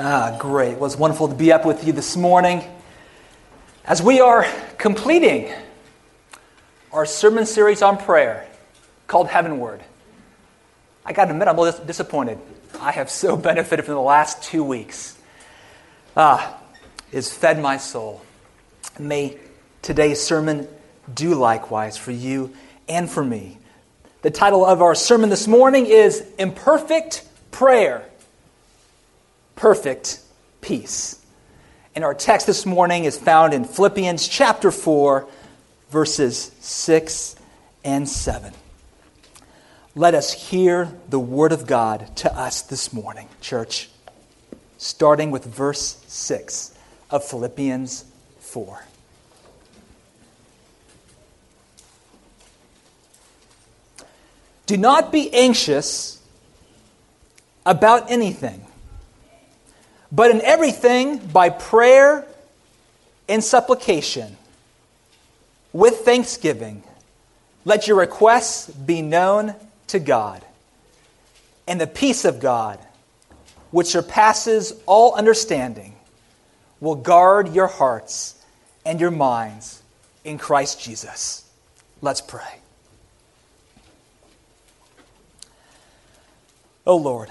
Ah, great. Well, it's wonderful to be up with you this morning as we are completing our sermon series on prayer called Heavenward. I got to admit, I'm a little disappointed. I have so benefited from the last two weeks. Ah, it's fed my soul. May today's sermon do likewise for you and for me. The title of our sermon this morning is Imperfect Prayer perfect peace. And our text this morning is found in Philippians chapter 4, verses 6 and 7. Let us hear the word of God to us this morning, church, starting with verse 6 of Philippians 4. Do not be anxious about anything but in everything, by prayer and supplication, with thanksgiving, let your requests be known to God. And the peace of God, which surpasses all understanding, will guard your hearts and your minds in Christ Jesus. Let's pray. Oh Lord,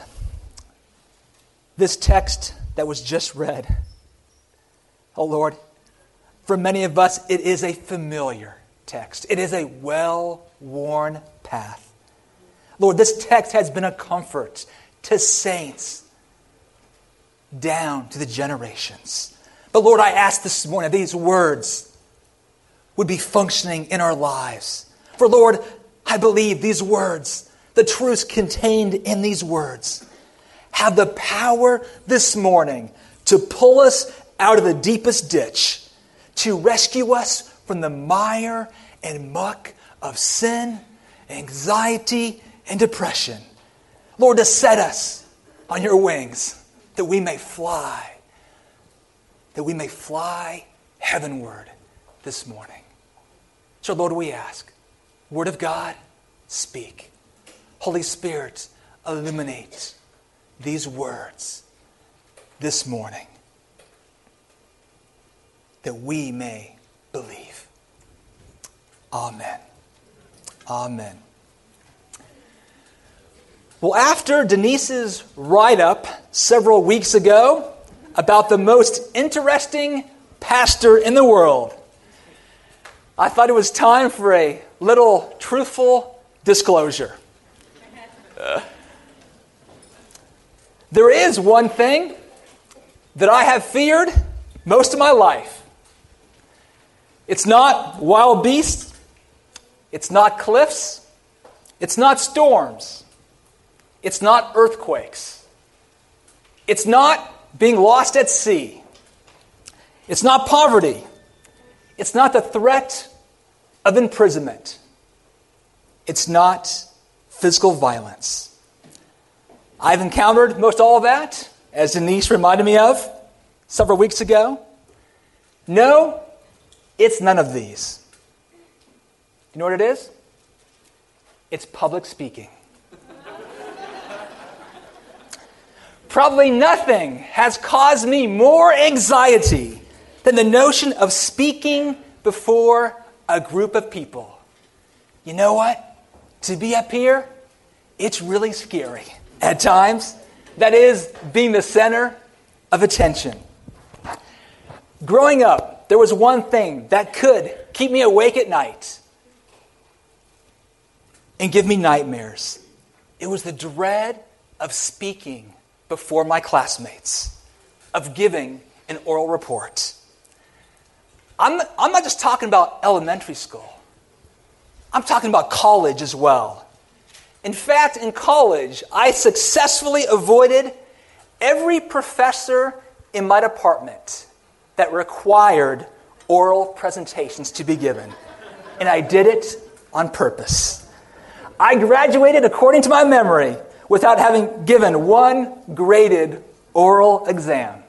this text that was just read. Oh Lord, for many of us, it is a familiar text, it is a well worn path. Lord, this text has been a comfort to saints down to the generations. But Lord, I ask this morning these words would be functioning in our lives. For Lord, I believe these words, the truths contained in these words, have the power this morning to pull us out of the deepest ditch, to rescue us from the mire and muck of sin, anxiety, and depression. Lord, to set us on your wings that we may fly, that we may fly heavenward this morning. So, Lord, we ask, Word of God, speak. Holy Spirit, illuminate these words this morning that we may believe. Amen. Amen. Well, after Denise's write up several weeks ago about the most interesting pastor in the world, I thought it was time for a little truthful disclosure. Uh, there is one thing that I have feared most of my life. It's not wild beasts, it's not cliffs, it's not storms, it's not earthquakes, it's not being lost at sea, it's not poverty, it's not the threat of imprisonment, it's not physical violence. I've encountered most all of that, as Denise reminded me of several weeks ago. No, it's none of these. You know what it is? It's public speaking. Probably nothing has caused me more anxiety than the notion of speaking before a group of people. You know what? To be up here, it's really scary at times. That is being the center of attention. Growing up, there was one thing that could keep me awake at night and give me nightmares. It was the dread of speaking before my classmates, of giving an oral report. I'm, I'm not just talking about elementary school, I'm talking about college as well. In fact, in college, I successfully avoided every professor in my department that required oral presentations to be given. And I did it on purpose. I graduated according to my memory without having given one graded oral exam.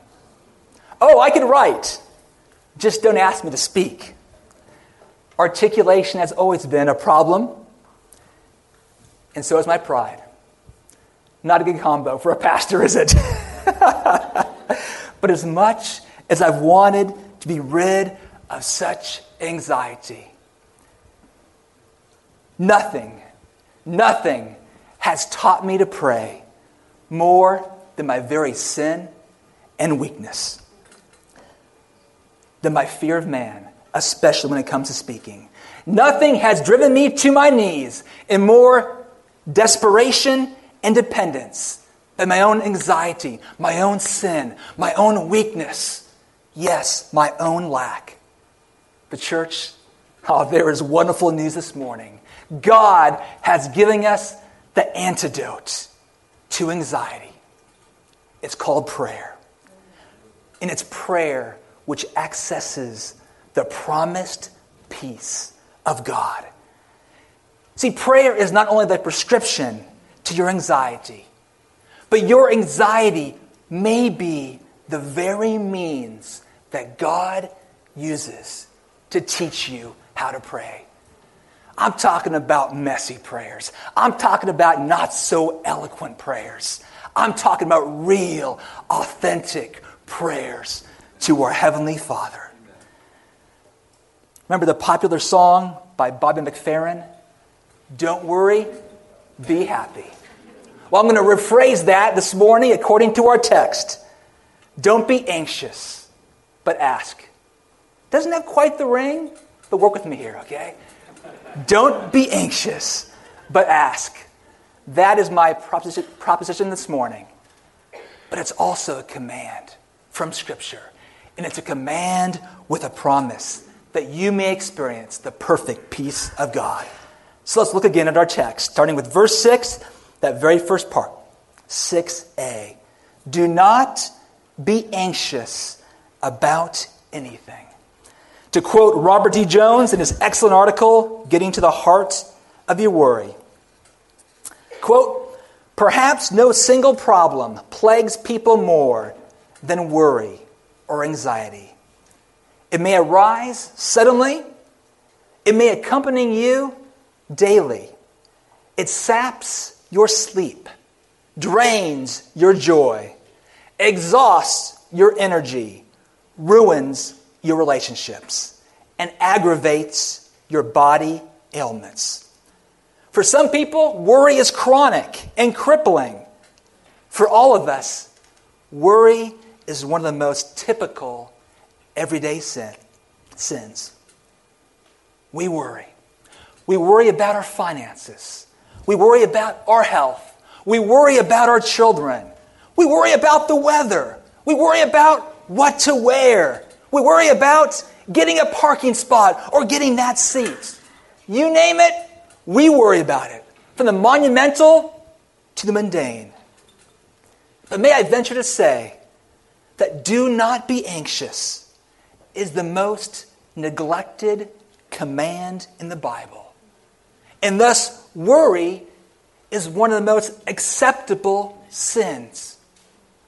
Oh, I could write. Just don't ask me to speak. Articulation has always been a problem and so is my pride. Not a good combo for a pastor, is it? But as much as I've wanted to be rid of such anxiety, nothing, nothing has taught me to pray more than my very sin and weakness, than my fear of man, especially when it comes to speaking. Nothing has driven me to my knees in more desperation and dependence than my own anxiety, my own sin, my own weakness, yes, my own lack. The church, oh, there is wonderful news this morning. God has given us the antidote to anxiety. It's called prayer. And it's prayer which accesses the promised peace of God. See, prayer is not only the prescription to your anxiety, but your anxiety may be the very means that God uses to teach you how to pray. I'm talking about messy prayers. I'm talking about not so eloquent prayers. I'm talking about real, authentic prayers to our Heavenly Father. Remember the popular song by Bobby McFerrin? Don't worry, be happy. Well, I'm going to rephrase that this morning according to our text. Don't be anxious, but ask. Doesn't have quite the ring, but work with me here, okay? Don't be anxious, but ask. That is my proposition this morning. But it's also a command from Scripture. And it's a command with a promise that you may experience the perfect peace of God. So let's look again at our text, starting with verse 6, that very first part. 6a. Do not be anxious about anything. To quote Robert D. Jones in his excellent article, Getting to the Heart of Your Worry, quote, Perhaps no single problem plagues people more than worry or anxiety. It may arise suddenly, it may accompany you daily. It saps your sleep, drains your joy, exhausts your energy, ruins your relationships and aggravates your body ailments. For some people, worry is chronic and crippling. For all of us, worry is one of the most typical everyday sin, sins. We worry. We worry about our finances. We worry about our health. We worry about our children. We worry about the weather. We worry about what to wear. We worry about getting a parking spot or getting that seat. You name it, we worry about it. From the monumental to the mundane. But may I venture to say that do not be anxious is the most neglected command in the Bible. And thus, worry is one of the most acceptable sins.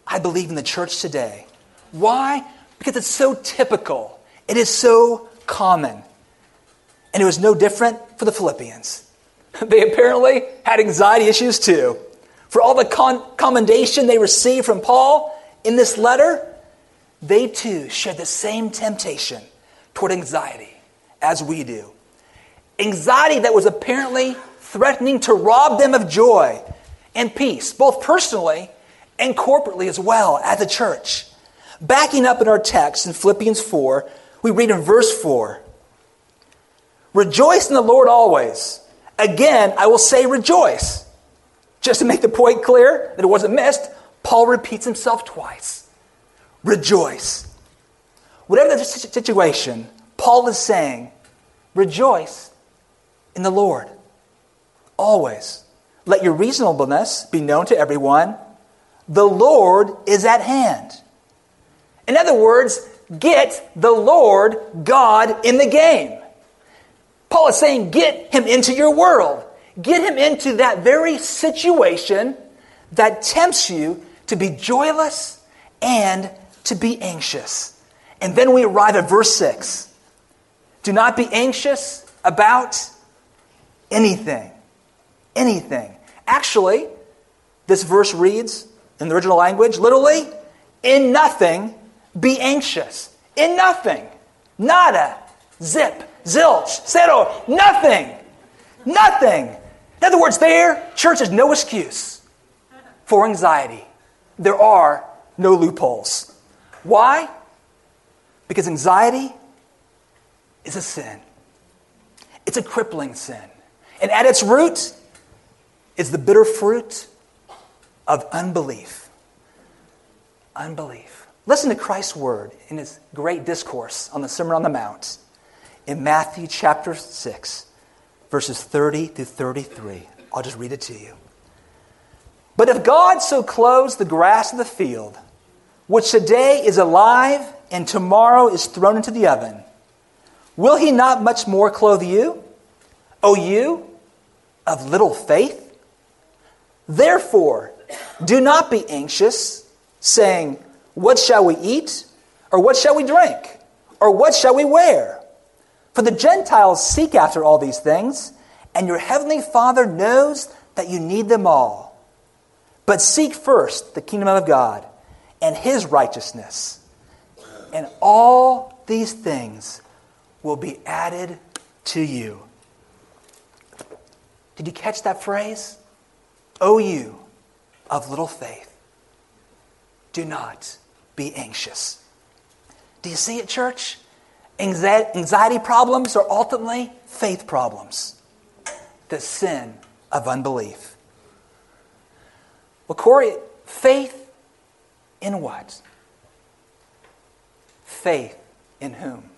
I believe in the church today. Why? because it's so typical. It is so common. And it was no different for the Philippians. They apparently had anxiety issues too. For all the con- commendation they received from Paul in this letter, they too shared the same temptation toward anxiety as we do. Anxiety that was apparently threatening to rob them of joy and peace, both personally and corporately as well at the church. Backing up in our text in Philippians 4, we read in verse 4 Rejoice in the Lord always. Again, I will say rejoice. Just to make the point clear that it wasn't missed, Paul repeats himself twice. Rejoice. Whatever the situation, Paul is saying, rejoice in the Lord. Always. Let your reasonableness be known to everyone. The Lord is at hand. In other words, get the Lord God in the game. Paul is saying, get him into your world. Get him into that very situation that tempts you to be joyless and to be anxious. And then we arrive at verse 6. Do not be anxious about anything. Anything. Actually, this verse reads in the original language literally, in nothing be anxious in nothing. Nada. Zip. Zilch. Zero. Nothing. Nothing. In other words, there, church is no excuse for anxiety. There are no loopholes. Why? Because anxiety is a sin. It's a crippling sin. And at its root is the bitter fruit of unbelief. Unbelief. Listen to Christ's word in his great discourse on the Sermon on the Mount in Matthew chapter 6, verses 30 through 33. I'll just read it to you. But if God so clothes the grass of the field, which today is alive and tomorrow is thrown into the oven, will he not much more clothe you, O you of little faith? Therefore, do not be anxious, saying, What shall we eat? Or what shall we drink? Or what shall we wear? For the Gentiles seek after all these things, and your heavenly Father knows that you need them all. But seek first the kingdom of God and his righteousness, and all these things will be added to you. Did you catch that phrase? O you of little faith, do not be anxious. Do you see it, church? Anxiety problems are ultimately faith problems, the sin of unbelief. Well, Corey, faith in what? Faith in whom?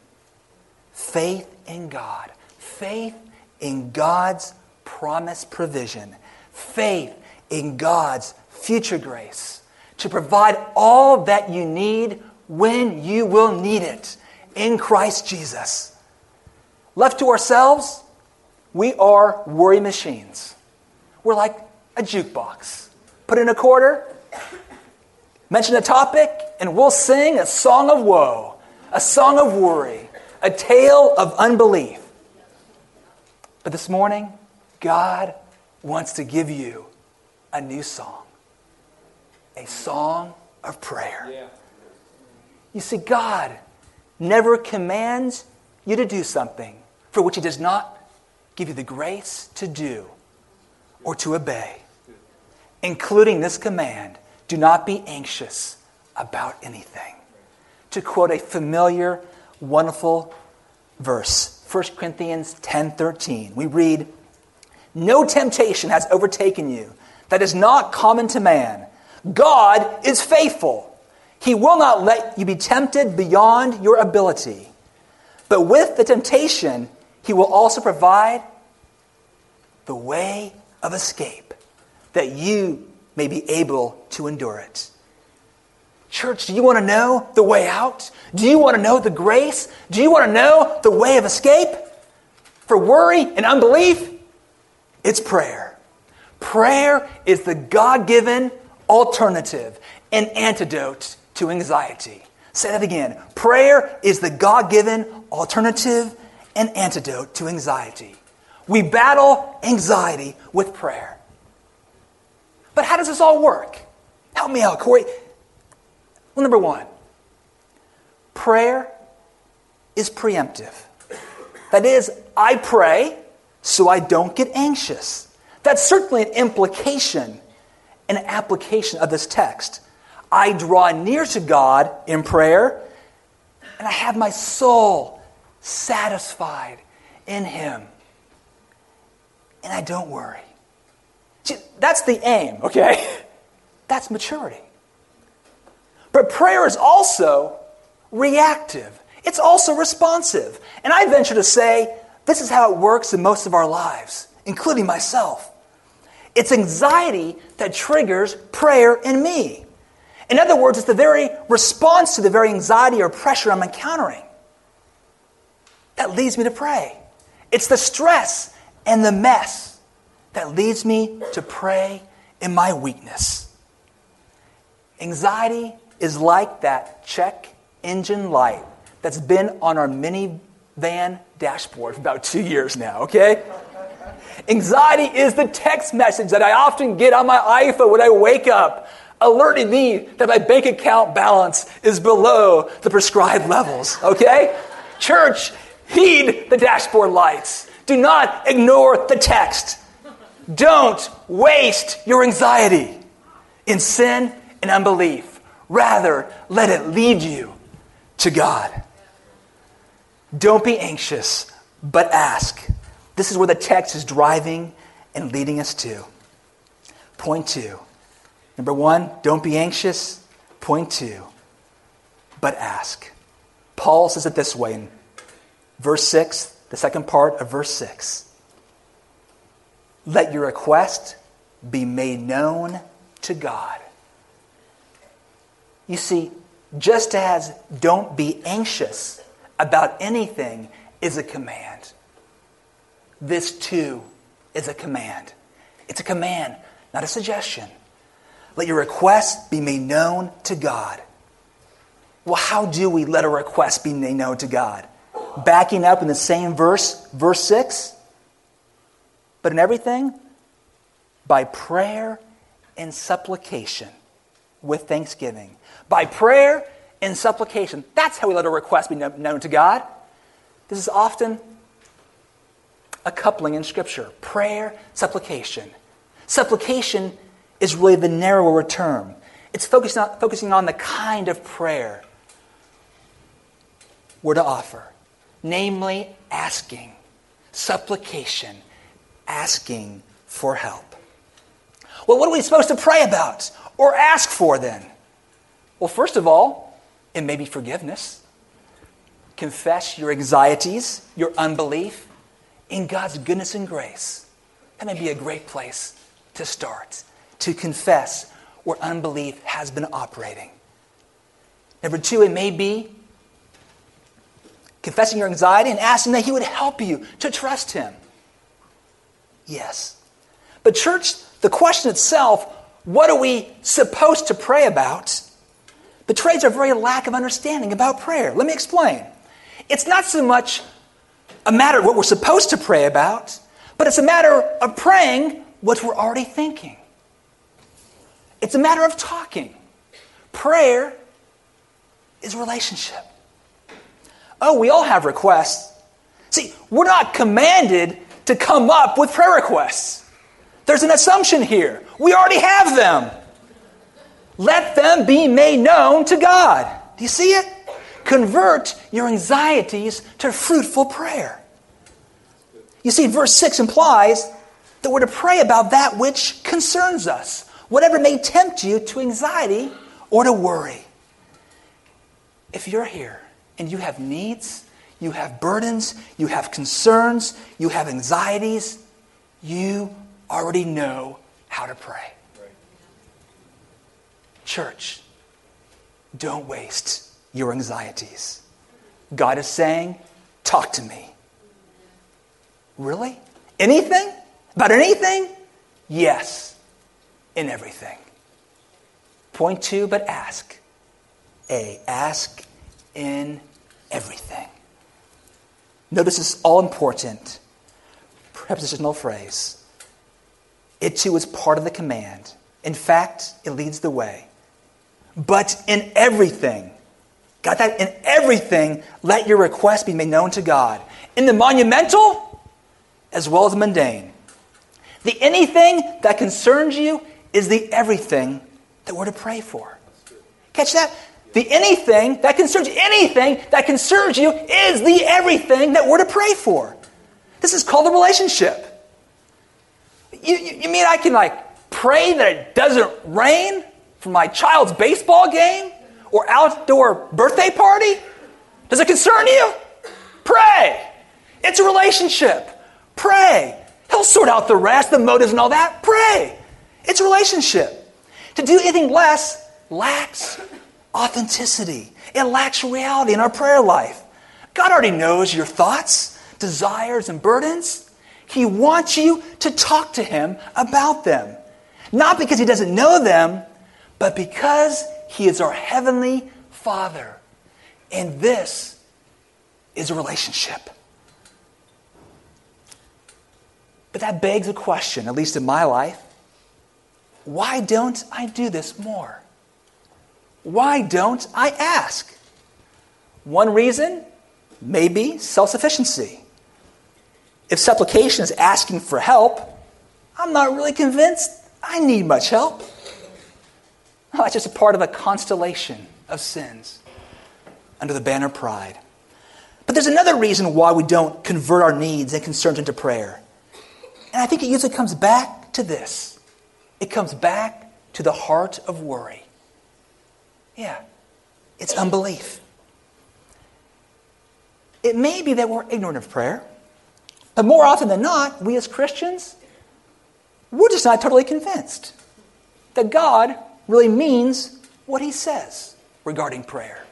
Faith in God. Faith in God's promised provision. Faith in God's future grace to provide all that you need when you will need it in Christ Jesus. Left to ourselves, we are worry machines. We're like a jukebox. Put in a quarter, mention a topic, and we'll sing a song of woe, a song of worry, a tale of unbelief. But this morning, God wants to give you a new song, a song of prayer. Yeah. You see, God never commands you to do something for which He does not give you the grace to do or to obey, including this command do not be anxious about anything. To quote a familiar, wonderful verse, 1 Corinthians 10:13, we read, "No temptation has overtaken you that is not common to man. God is faithful. He will not let you be tempted beyond your ability. But with the temptation, He will also provide the way of escape that you may be able to endure it. Church, do you want to know the way out? Do you want to know the grace? Do you want to know the way of escape? For worry and unbelief, it's prayer. Prayer is the God given alternative, an antidote to anxiety. Say that again. Prayer is the God given alternative and antidote to anxiety. We battle anxiety with prayer. But how does this all work? Help me out, Corey. Well, number one, prayer is preemptive. That is, I pray so I don't get anxious. That's certainly an implication, an application of this text. I draw near to God in prayer, and I have my soul satisfied in Him. And I don't worry. See, that's the aim, okay? That's maturity. But prayer is also reactive, it's also responsive. And I venture to say this is how it works in most of our lives, including myself. It's anxiety that triggers prayer in me. In other words, it's the very response to the very anxiety or pressure I'm encountering that leads me to pray. It's the stress and the mess that leads me to pray in my weakness. Anxiety is like that check engine light that's been on our minivan dashboard for about two years now, okay? Anxiety is the text message that I often get on my iPhone when I wake up alerting me that my bank account balance is below the prescribed levels, okay? Church, heed the dashboard lights. Do not ignore the text. Don't waste your anxiety in sin and unbelief. Rather, let it lead you to God. Don't be anxious, but ask. This is where the text is driving and leading us to. Point two. Number one, don't be anxious. Point two, but ask. Paul says it this way in verse 6, the second part of verse 6. Let your request be made known to God. You see, just as don't be anxious about anything is a command, this too is a command. It's a command, not a suggestion. Let your request be made known to God. Well, how do we let a request be made known to God? Backing up in the same verse, verse 6. But in everything, by prayer and supplication with thanksgiving. By prayer and supplication. That's how we let a request be known to God. This is often a coupling in Scripture prayer, supplication. Supplication is really the narrower term, it's focusing on, focusing on the kind of prayer we're to offer, namely asking, supplication, asking for help. Well, what are we supposed to pray about or ask for then? Well, first of all, it may be forgiveness. Confess your anxieties, your unbelief, in God's goodness and grace. That may be a great place to start, to confess where unbelief has been operating. Number two, it may be confessing your anxiety and asking that He would help you to trust Him. Yes. But, church, the question itself, what are we supposed to pray about, betrays our very lack of understanding about prayer. Let me explain. It's not so much a matter of what we're supposed to pray about, but it's a matter of praying what we're already thinking. It's a matter of talking. Prayer is relationship. Oh, we all have requests. See, we're not commanded to come up with prayer requests. There's an assumption here. We already have them. Let them be made known to God. Do you see it? Convert your anxieties to fruitful prayer. You see, verse 6 implies that we're to pray about that which concerns us, whatever may tempt you to anxiety or to worry. If you're here and you have needs, you have burdens, you have concerns, you have anxieties, you already know how to pray. Church, don't waste your anxieties. God is saying, Talk to me. Really? Anything? About anything? Yes, in everything. Point two, but ask. A, ask in everything. Notice this all important. Prepositional phrase. It too is part of the command. In fact, it leads the way. But in everything, got that? In everything, let your request be made known to God. In the monumental as well as the mundane. The anything that concerns you is the everything that we're to pray for. Catch that? The anything that concerns you, anything that concerns you is the everything that we're to pray for. This is called a relationship. You, you, you mean I can like pray that it doesn't rain for my child's baseball game or outdoor birthday party? Does it concern you? Pray. It's a relationship. Pray. He'll sort out the rest, the motives and all that. Pray. It's a relationship. To do anything less lacks authenticity. It lacks reality in our prayer life. God already knows your thoughts, desires, and burdens. He wants you to talk to Him about them. Not because He doesn't know them, but because He is our Heavenly Father. And this is a relationship. But that begs a question, at least in my life. why don't I do this more? Why don't I ask? One reason may be self sufficiency. If supplication is asking for help, I'm not really convinced I need much help. That's just a part of a constellation of sins under the banner of pride. But there's another reason why we don't convert our needs and concerns into prayer. And I think it usually comes back to this it comes back to the heart of worry. Yeah, it's unbelief. It may be that we're ignorant of prayer. But more often than not, we as Christians, we're just not totally convinced that God really means what he says regarding prayer.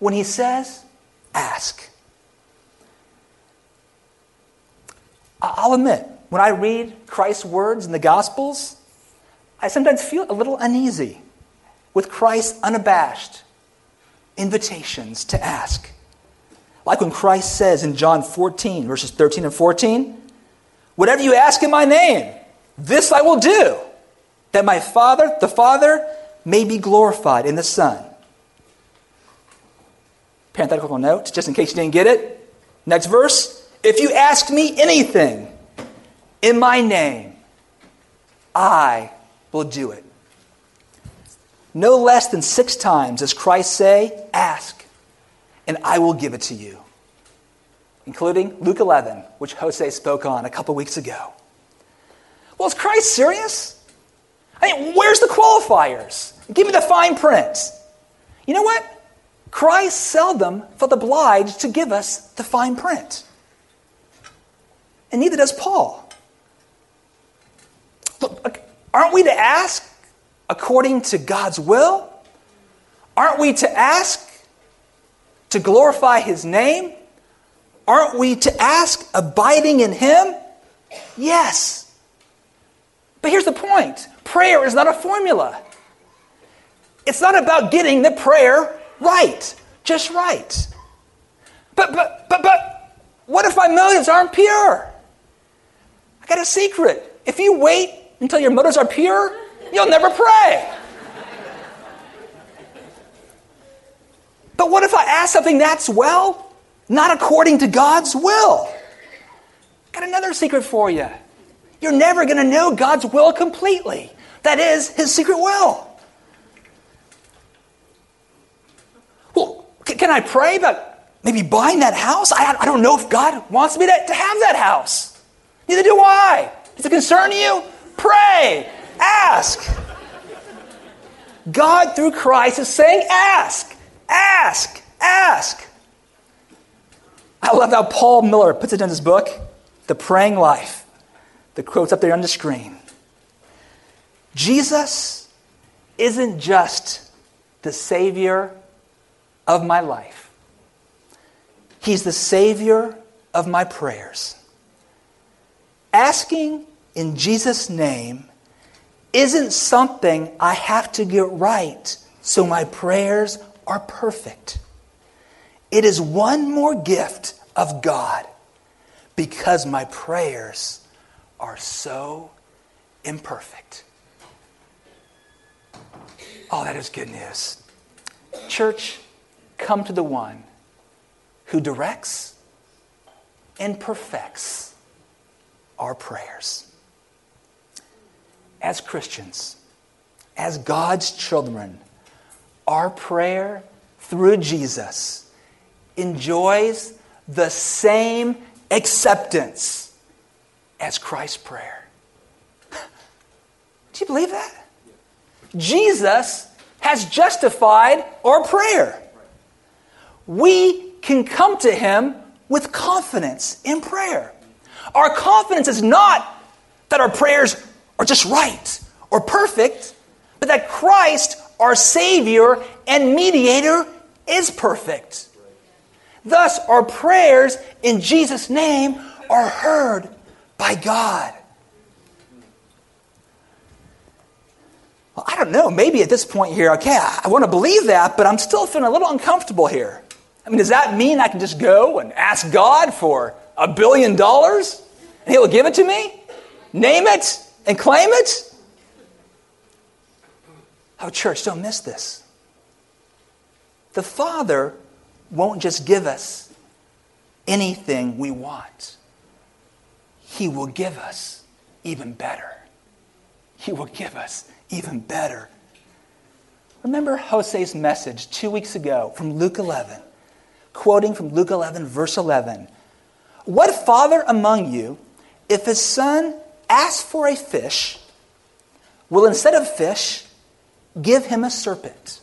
When he says, ask. I'll admit, when I read Christ's words in the Gospels, I sometimes feel a little uneasy with Christ's unabashed invitations to ask. Like when Christ says in John 14, verses 13 and 14, Whatever you ask in my name, this I will do, that my Father, the Father, may be glorified in the Son. Parenthetical note, just in case you didn't get it. Next verse. If you ask me anything in my name, I will do it. No less than six times does Christ say, Ask, and I will give it to you, including Luke 11, which Jose spoke on a couple weeks ago. Well, is Christ serious? I mean, where's the qualifiers? Give me the fine print. You know what? Christ seldom felt obliged to give us the fine print. And neither does Paul. Look, aren't we to ask according to God's will? Aren't we to ask to glorify His name? Aren't we to ask abiding in Him? Yes. But here's the point prayer is not a formula. It's not about getting the prayer right, just right. But, but, but, but, what if my motives aren't pure? I got a secret. If you wait until your motives are pure, you'll never pray. But what if I ask something that's, well, not according to God's will? Got another secret for you. You're never going to know God's will completely. That is His secret will. Well, can I pray about maybe buying that house? I, don't know if God wants me to, to have that house. Neither do I. Does it concern you? Pray. Ask. God, through Christ, is saying, ask, ask, ask. I love how Paul Miller puts it in his book, The Praying Life. The quote's up there on the screen. Jesus isn't just the Savior of my life, He's the Savior of my prayers. Asking in Jesus' name isn't something I have to get right so my prayers are perfect. It is one more gift of God because my prayers are so imperfect. Oh, that is good news. Church, come to the one who directs and perfects our prayers as Christians, as God's children, our prayer through Jesus enjoys the same acceptance as Christ's prayer. Do you believe that? Jesus has justified our prayer. We can come to Him with confidence in prayer. Our confidence is not that our prayers are just right or perfect, but that Christ, our Savior and mediator, is perfect. Thus, our prayers in Jesus' name are heard by God. Well, I don't know, maybe at this point here, okay, I want to believe that, but I'm still feeling a little uncomfortable here. I mean, does that mean I can just go and ask God for a billion dollars and He'll give it to me? Name it? and claim it? Oh, church, don't miss this. The Father won't just give us anything we want, He will give us even better. He will give us even better. Remember Jose's message two weeks ago from Luke 11, quoting from Luke 11, verse 11. What father among you, if his son asks for a fish, will instead of fish give him a serpent?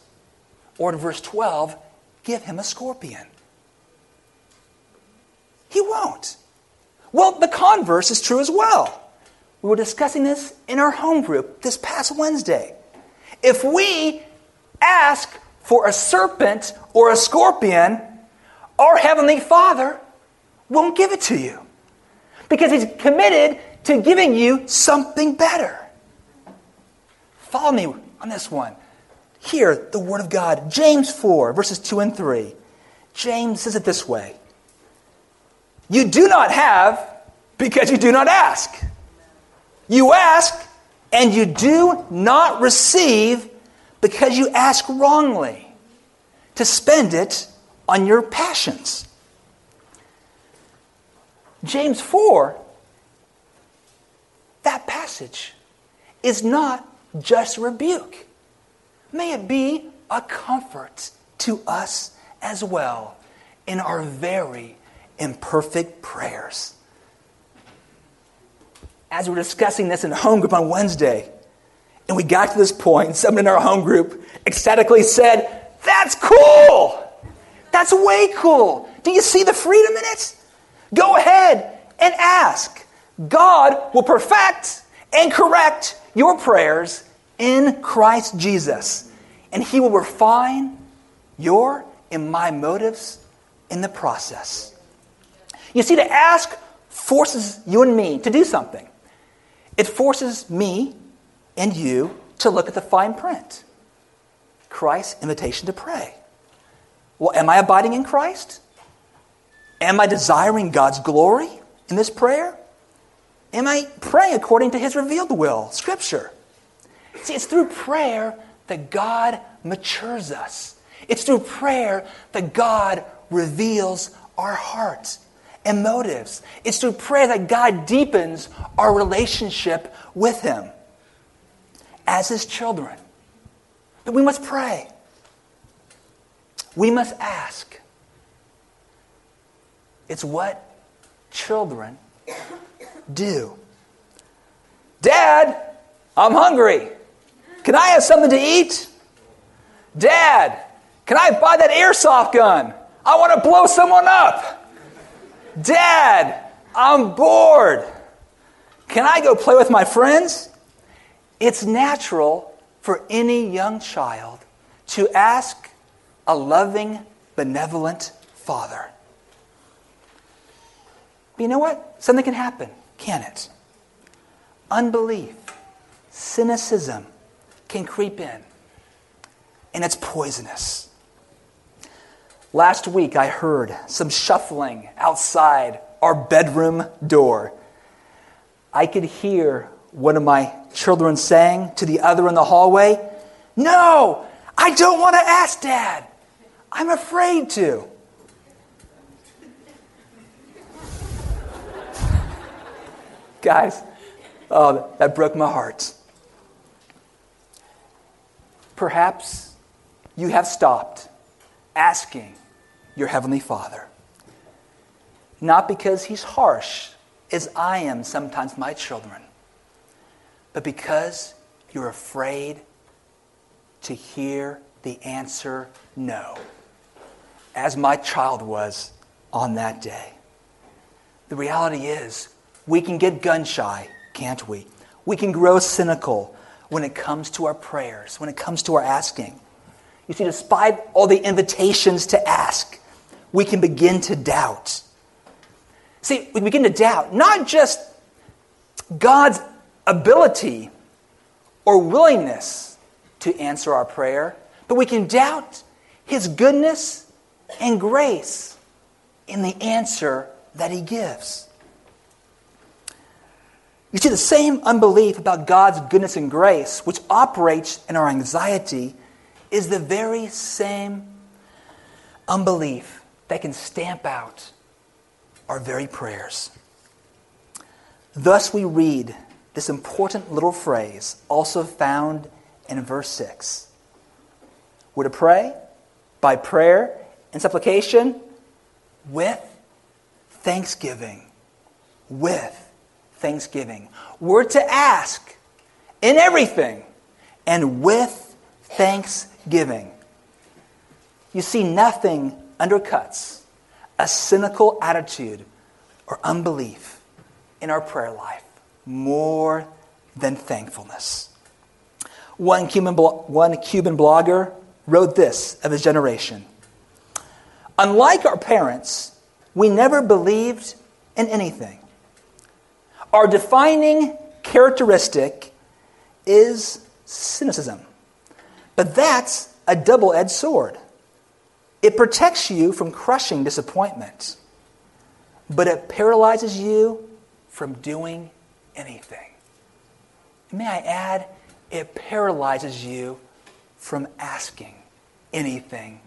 Or in verse 12, give him a scorpion? He won't. Well, the converse is true as well. We were discussing this in our home group this past Wednesday. If we ask for a serpent or a scorpion, our Heavenly Father won't give it to you because He's committed to giving you something better. Follow me on this one. Hear the Word of God. James 4, verses 2 and 3. James says it this way You do not have because you do not ask. You ask and you do not receive because you ask wrongly to spend it on your passions. James 4, that passage is not just rebuke. May it be a comfort to us as well in our very imperfect prayers. As we we're discussing this in home group on Wednesday, and we got to this point, someone in our home group ecstatically said, That's cool! That's way cool! Do you see the freedom in it? Go ahead and ask. God will perfect and correct your prayers in Christ Jesus. And He will refine your and my motives in the process. You see, to ask forces you and me to do something. It forces me and you to look at the fine print Christ's invitation to pray. Well, am I abiding in Christ? Am I desiring God's glory in this prayer? Am I praying according to His revealed will, Scripture? See, it's through prayer that God matures us. It's through prayer that God reveals our hearts and motives. It's through prayer that God deepens our relationship with Him as His children. But we must pray. We must ask. It's what children do. Dad, I'm hungry. Can I have something to eat? Dad, can I buy that airsoft gun? I want to blow someone up. Dad, I'm bored. Can I go play with my friends? It's natural for any young child to ask a loving, benevolent father. But you know what? Something can happen, can it? Unbelief, cynicism can creep in, and it's poisonous. Last week, I heard some shuffling outside our bedroom door. I could hear one of my children saying to the other in the hallway, No, I don't want to ask dad. I'm afraid to. Guys, oh, that broke my heart. Perhaps you have stopped asking your Heavenly Father. Not because He's harsh, as I am sometimes my children, but because you're afraid to hear the answer no, as my child was on that day. The reality is, we can get gun shy, can't we? We can grow cynical when it comes to our prayers, when it comes to our asking. You see, despite all the invitations to ask, we can begin to doubt. See, we begin to doubt not just God's ability or willingness to answer our prayer, but we can doubt His goodness and grace in the answer that He gives. You see, the same unbelief about God's goodness and grace, which operates in our anxiety, is the very same unbelief that can stamp out our very prayers. Thus, we read this important little phrase, also found in verse 6. We're to pray by prayer and supplication with thanksgiving. With thanksgiving. We're to ask in everything and with thanksgiving. You see, nothing undercuts a cynical attitude or unbelief in our prayer life more than thankfulness. One Cuban, one Cuban blogger wrote this of his generation Unlike our parents, we never believed in anything. Our defining characteristic is cynicism. But that's a double edged sword. It protects you from crushing disappointment, but it paralyzes you from doing anything. May I add, it paralyzes you from asking anything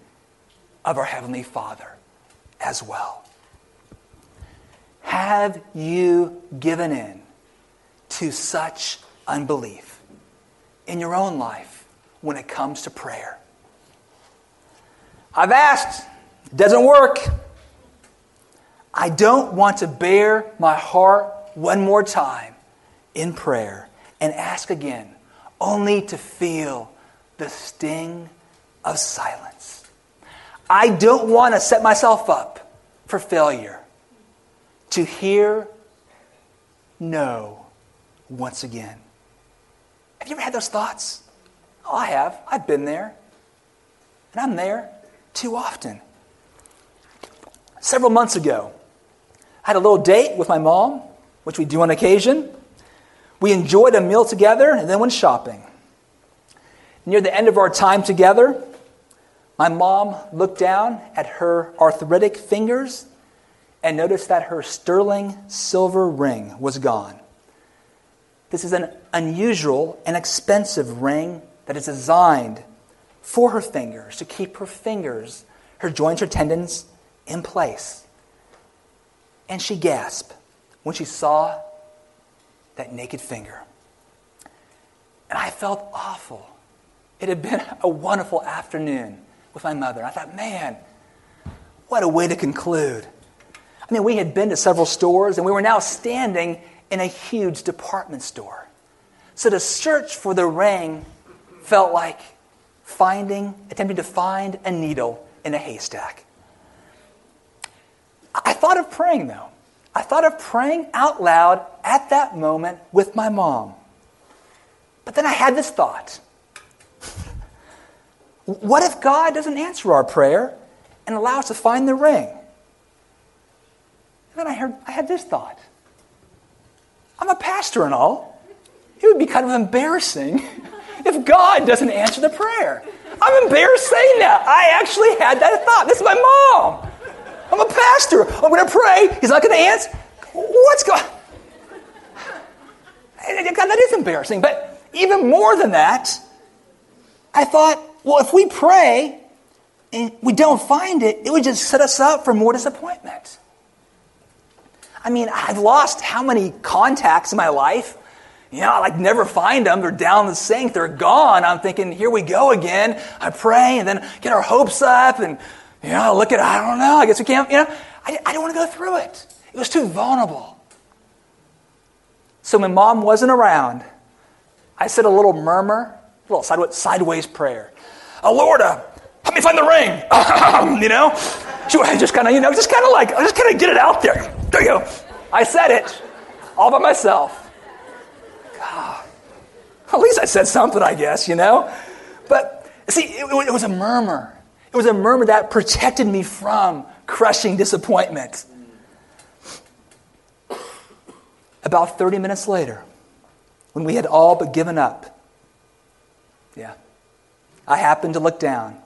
of our Heavenly Father as well. Have you given in to such unbelief in your own life when it comes to prayer? I've asked, it doesn't work. I don't want to bare my heart one more time in prayer and ask again, only to feel the sting of silence. I don't want to set myself up for failure to hear no once again. Have you ever had those thoughts? Oh, I have. I've been there. And I'm there too often. Several months ago, I had a little date with my mom, which we do on occasion. We enjoyed a meal together and then went shopping. Near the end of our time together, my mom looked down at her arthritic fingers and noticed that her sterling silver ring was gone. This is an unusual and expensive ring that is designed for her fingers to keep her fingers, her joints, her tendons in place. And she gasped when she saw that naked finger. And I felt awful. It had been a wonderful afternoon with my mother. I thought, man, what a way to conclude. I mean, we had been to several stores and we were now standing in a huge department store. So to search for the ring felt like finding, attempting to find a needle in a haystack. I thought of praying though. I thought of praying out loud at that moment with my mom. But then I had this thought What if God doesn't answer our prayer and allow us to find the ring? And then I, heard, I had this thought I'm a pastor and all. It would be kind of embarrassing if God doesn't answer the prayer. I'm embarrassed saying that. I actually had that thought. This is my mom. I'm a pastor. I'm going to pray. He's not going to answer. What's going God, that is embarrassing. But even more than that, I thought, well, if we pray and we don't find it, it would just set us up for more disappointment. I mean, I've lost how many contacts in my life you know, I like never find them. They're down the sink. They're gone. I'm thinking, here we go again. I pray and then get our hopes up and, you know, look at, I don't know, I guess we can't, you know, I, I don't want to go through it. It was too vulnerable. So when mom wasn't around, I said a little murmur, a little sideways, sideways prayer. Oh, Lord, help me find the ring. you know? Just kind of, you know, just kind of like, I just kind of get it out there. There you go. I said it all by myself. God. At least I said something, I guess, you know? But see, it, it was a murmur. It was a murmur that protected me from crushing disappointment. About 30 minutes later, when we had all but given up, yeah, I happened to look down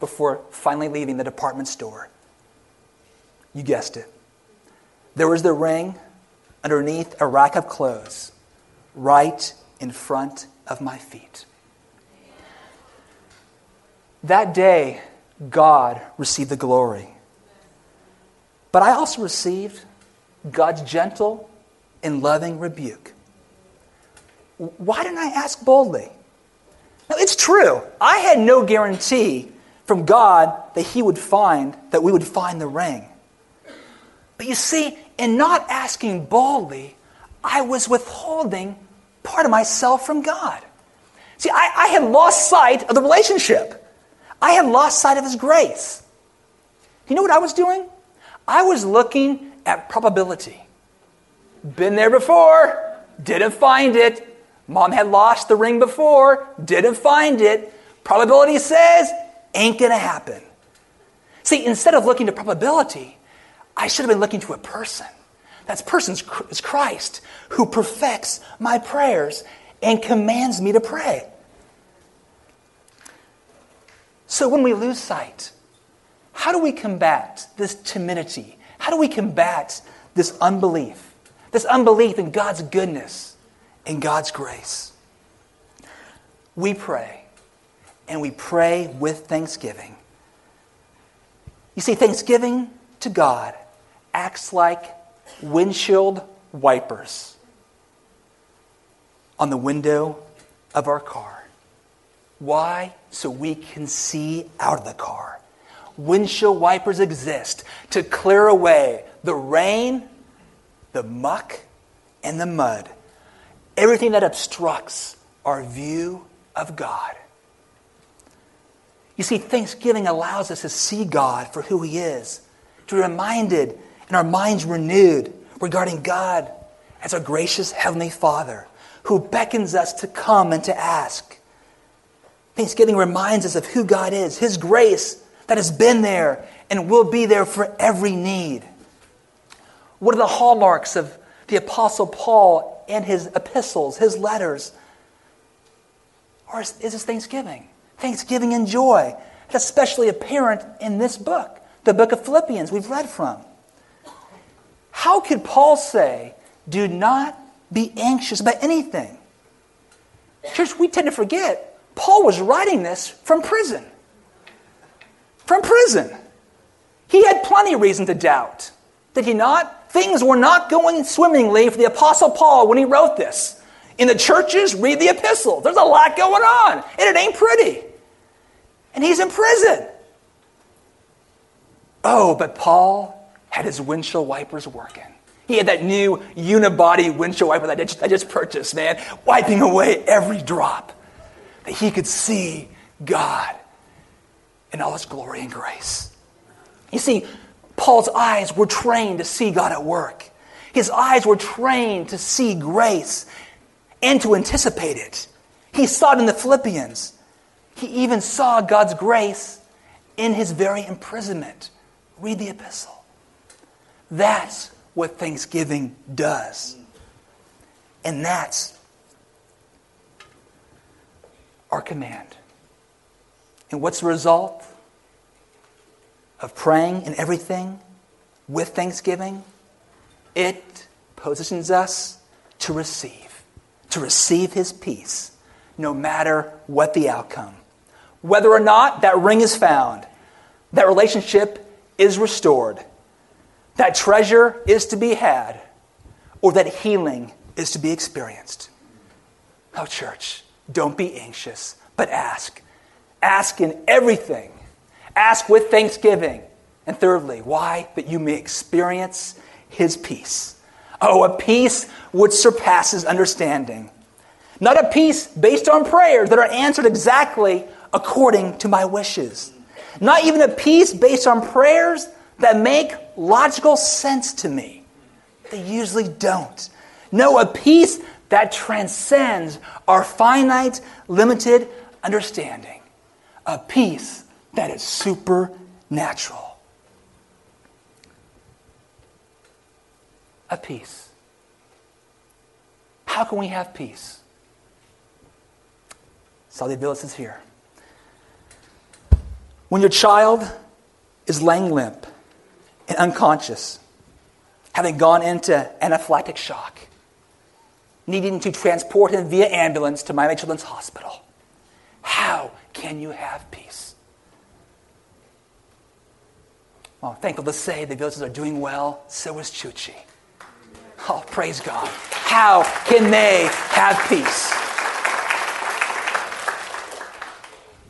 before finally leaving the department store. You guessed it. There was the ring underneath a rack of clothes right in front of my feet. That day, God received the glory. But I also received God's gentle and loving rebuke. Why didn't I ask boldly? Now, it's true. I had no guarantee from God that He would find, that we would find the ring. But you see, in not asking boldly, I was withholding part of myself from God. See, I, I had lost sight of the relationship. I had lost sight of His grace. You know what I was doing? I was looking at probability. Been there before, didn't find it. Mom had lost the ring before, didn't find it. Probability says, ain't gonna happen. See, instead of looking to probability, I should have been looking to a person. That person is Christ, who perfects my prayers and commands me to pray. So when we lose sight, how do we combat this timidity? How do we combat this unbelief? This unbelief in God's goodness and God's grace. We pray, and we pray with thanksgiving. You see, thanksgiving to God acts like windshield wipers on the window of our car. Why? So we can see out of the car. Windshield wipers exist to clear away the rain, the muck, and the mud everything that obstructs our view of God. You see, Thanksgiving allows us to see God for who He is, to be reminded and our minds renewed regarding God as our gracious Heavenly Father who beckons us to come and to ask. Thanksgiving reminds us of who God is, His grace that has been there and will be there for every need. What are the hallmarks of the Apostle Paul and his epistles, his letters? Or is, is this thanksgiving? Thanksgiving and joy. It's especially apparent in this book, the book of Philippians we've read from. How could Paul say, do not be anxious about anything? Church, we tend to forget Paul was writing this from prison. From prison. He had plenty of reason to doubt. Did he not? things were not going swimmingly for the Apostle Paul when he wrote this. In the churches, read the epistles. There's a lot going on, and it ain't pretty. And he's in prison. Oh, but Paul had his windshield wipers working. He had that new unibody windshield wiper that I just, I just purchased, man, wiping away every drop. That he could see God in all his glory and grace. You see, Paul's eyes were trained to see God at work. His eyes were trained to see grace and to anticipate it. He saw it in the Philippians. He even saw God's grace in his very imprisonment. Read the epistle. That's what Thanksgiving does. And that's our command. And what's the result? of praying and everything with thanksgiving, it positions us to receive, to receive His peace, no matter what the outcome. Whether or not that ring is found, that relationship is restored, that treasure is to be had, or that healing is to be experienced. Oh, church, don't be anxious, but ask. Ask in everything Ask with thanksgiving. And thirdly, why? That you may experience his peace. Oh, a peace which surpasses understanding. Not a peace based on prayers that are answered exactly according to my wishes. Not even a peace based on prayers that make logical sense to me. They usually don't. No, a peace that transcends our finite, limited understanding. A peace that is supernatural. A peace. How can we have peace? Sally Billis is here. When your child is laying limp and unconscious, having gone into anaphylactic shock, needing to transport him via ambulance to Miami Children's Hospital. How can you have peace? Well, I'm thankful to say the villagers are doing well. So is Chuchi. Oh, praise God. How can they have peace?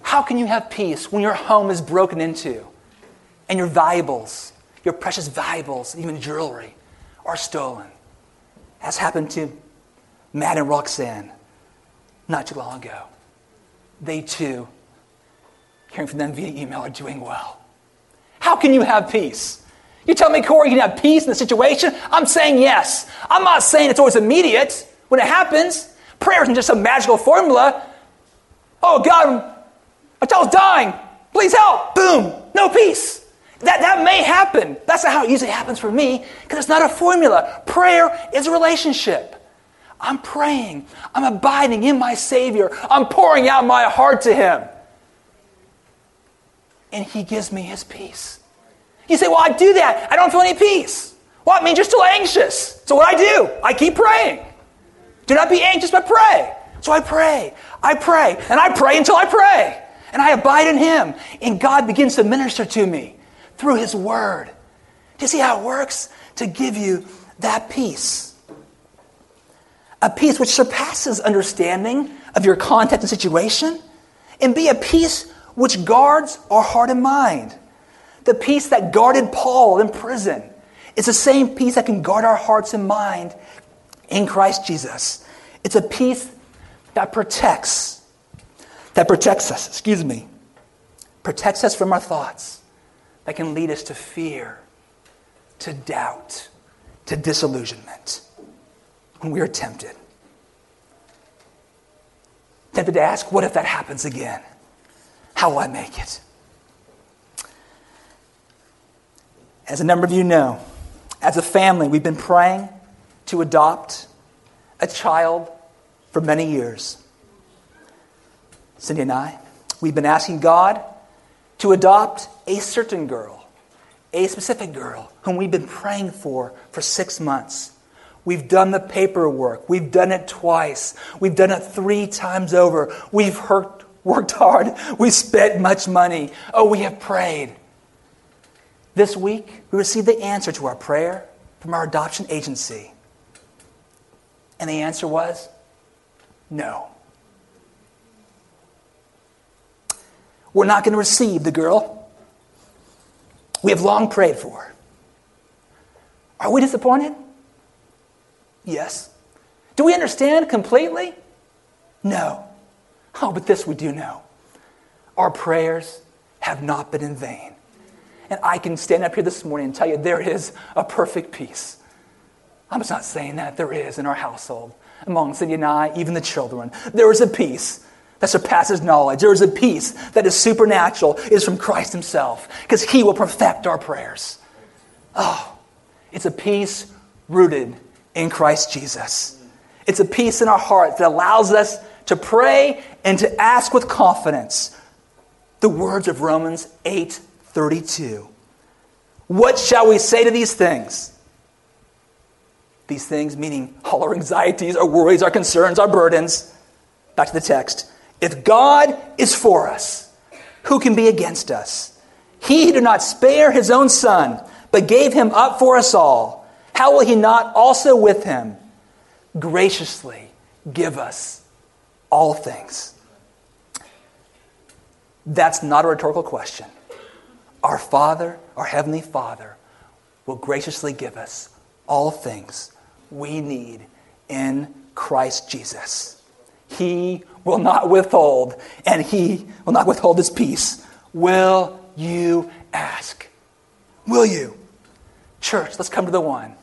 How can you have peace when your home is broken into and your valuables, your precious valuables, even jewelry, are stolen? As happened to Matt and Roxanne not too long ago. They too, hearing from them via email, are doing well. How can you have peace? You tell me, Corey, you can have peace in the situation? I'm saying yes. I'm not saying it's always immediate when it happens. Prayer isn't just a magical formula. Oh, God, a child's dying. Please help. Boom. No peace. That, that may happen. That's not how it usually happens for me because it's not a formula. Prayer is a relationship. I'm praying. I'm abiding in my Savior. I'm pouring out my heart to Him. And He gives me His peace. You say, Well, I do that. I don't feel any peace. Well, it means you're still anxious. So what I do, I keep praying. Do not be anxious, but pray. So I pray. I pray. And I pray until I pray and I abide in Him. And God begins to minister to me through His Word. Do you see how it works? To give you that peace. A peace which surpasses understanding of your context and situation, and be a peace which guards our heart and mind. The peace that guarded Paul in prison is the same peace that can guard our hearts and mind in Christ Jesus. It's a peace that protects that protects us, excuse me, protects us from our thoughts that can lead us to fear, to doubt, to disillusionment when we are tempted. Tempted to ask, what if that happens again? How will I make it? As a number of you know, as a family, we've been praying to adopt a child for many years. Cindy and I, we've been asking God to adopt a certain girl, a specific girl, whom we've been praying for for six months. We've done the paperwork. We've done it twice. We've done it three times over. We've worked hard. We've spent much money. Oh, we have prayed. This week, we received the answer to our prayer from our adoption agency. And the answer was no. we're not going to receive the girl we have long prayed for. Are we disappointed? Yes. Do we understand completely? No. Oh, but this we do know. Our prayers have not been in vain. And I can stand up here this morning and tell you there is a perfect peace. I'm just not saying that. There is in our household, among Cindy and I, even the children. There is a peace that surpasses knowledge. There is a peace that is supernatural, is from Christ Himself, because He will perfect our prayers. Oh, it's a peace rooted in Christ Jesus. It's a peace in our hearts that allows us to pray and to ask with confidence the words of Romans 8 32. What shall we say to these things? These things, meaning all our anxieties, our worries, our concerns, our burdens. Back to the text. If God is for us, who can be against us? He did not spare his own son, but gave him up for us all, how will he not also with him graciously give us all things? That's not a rhetorical question. Our Father, our Heavenly Father, will graciously give us all things we need in Christ Jesus. He will not withhold, and he will not withhold his peace. Will you ask? Will you? Church, let's come to the one.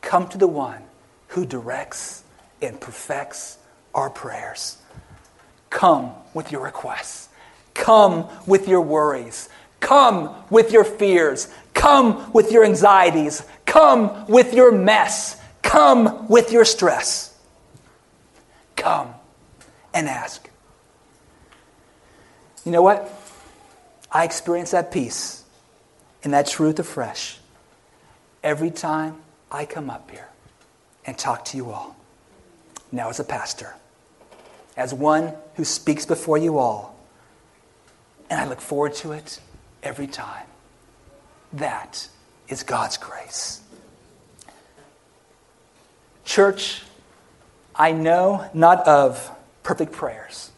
Come to the one who directs and perfects our prayers. Come with your requests. Come with your worries. Come with your fears. Come with your anxieties. Come with your mess. Come with your stress. Come and ask. You know what? I experience that peace and that truth afresh every time I come up here and talk to you all. now as a pastor, as one who speaks before you all. And I look forward to it every time. That is God's grace. Church, I know not of perfect prayers.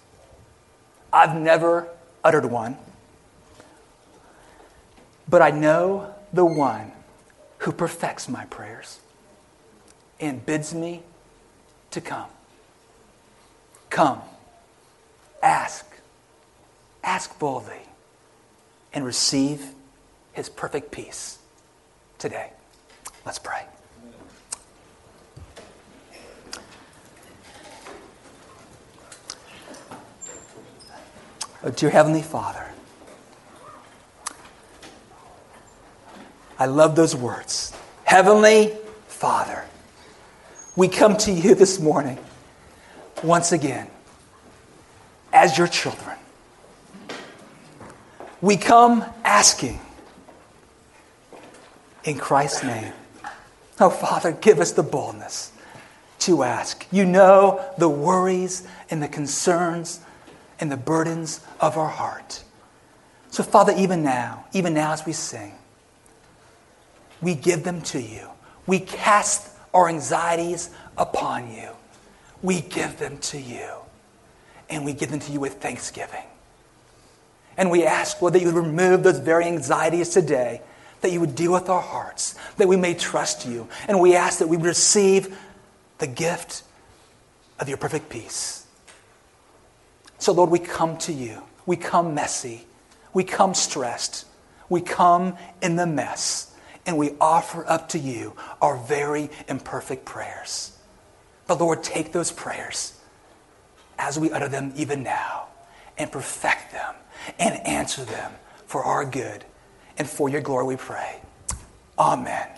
I've never uttered one. But I know the one who perfects my prayers and bids me to come. Come, ask, ask boldly, and receive his perfect peace today. Let's pray. Oh, dear Heavenly Father, I love those words. Heavenly Father, we come to you this morning once again as your children. We come asking in Christ's name. Oh, Father, give us the boldness to ask. You know the worries and the concerns and the burdens of our heart. So, Father, even now, even now as we sing, we give them to you. We cast our anxieties upon you. We give them to you. And we give them to you with thanksgiving. And we ask, Lord, that you would remove those very anxieties today, that you would deal with our hearts, that we may trust you. And we ask that we receive the gift of your perfect peace. So, Lord, we come to you. We come messy. We come stressed. We come in the mess and we offer up to you our very imperfect prayers. But Lord, take those prayers as we utter them even now and perfect them and answer them for our good and for your glory, we pray. Amen.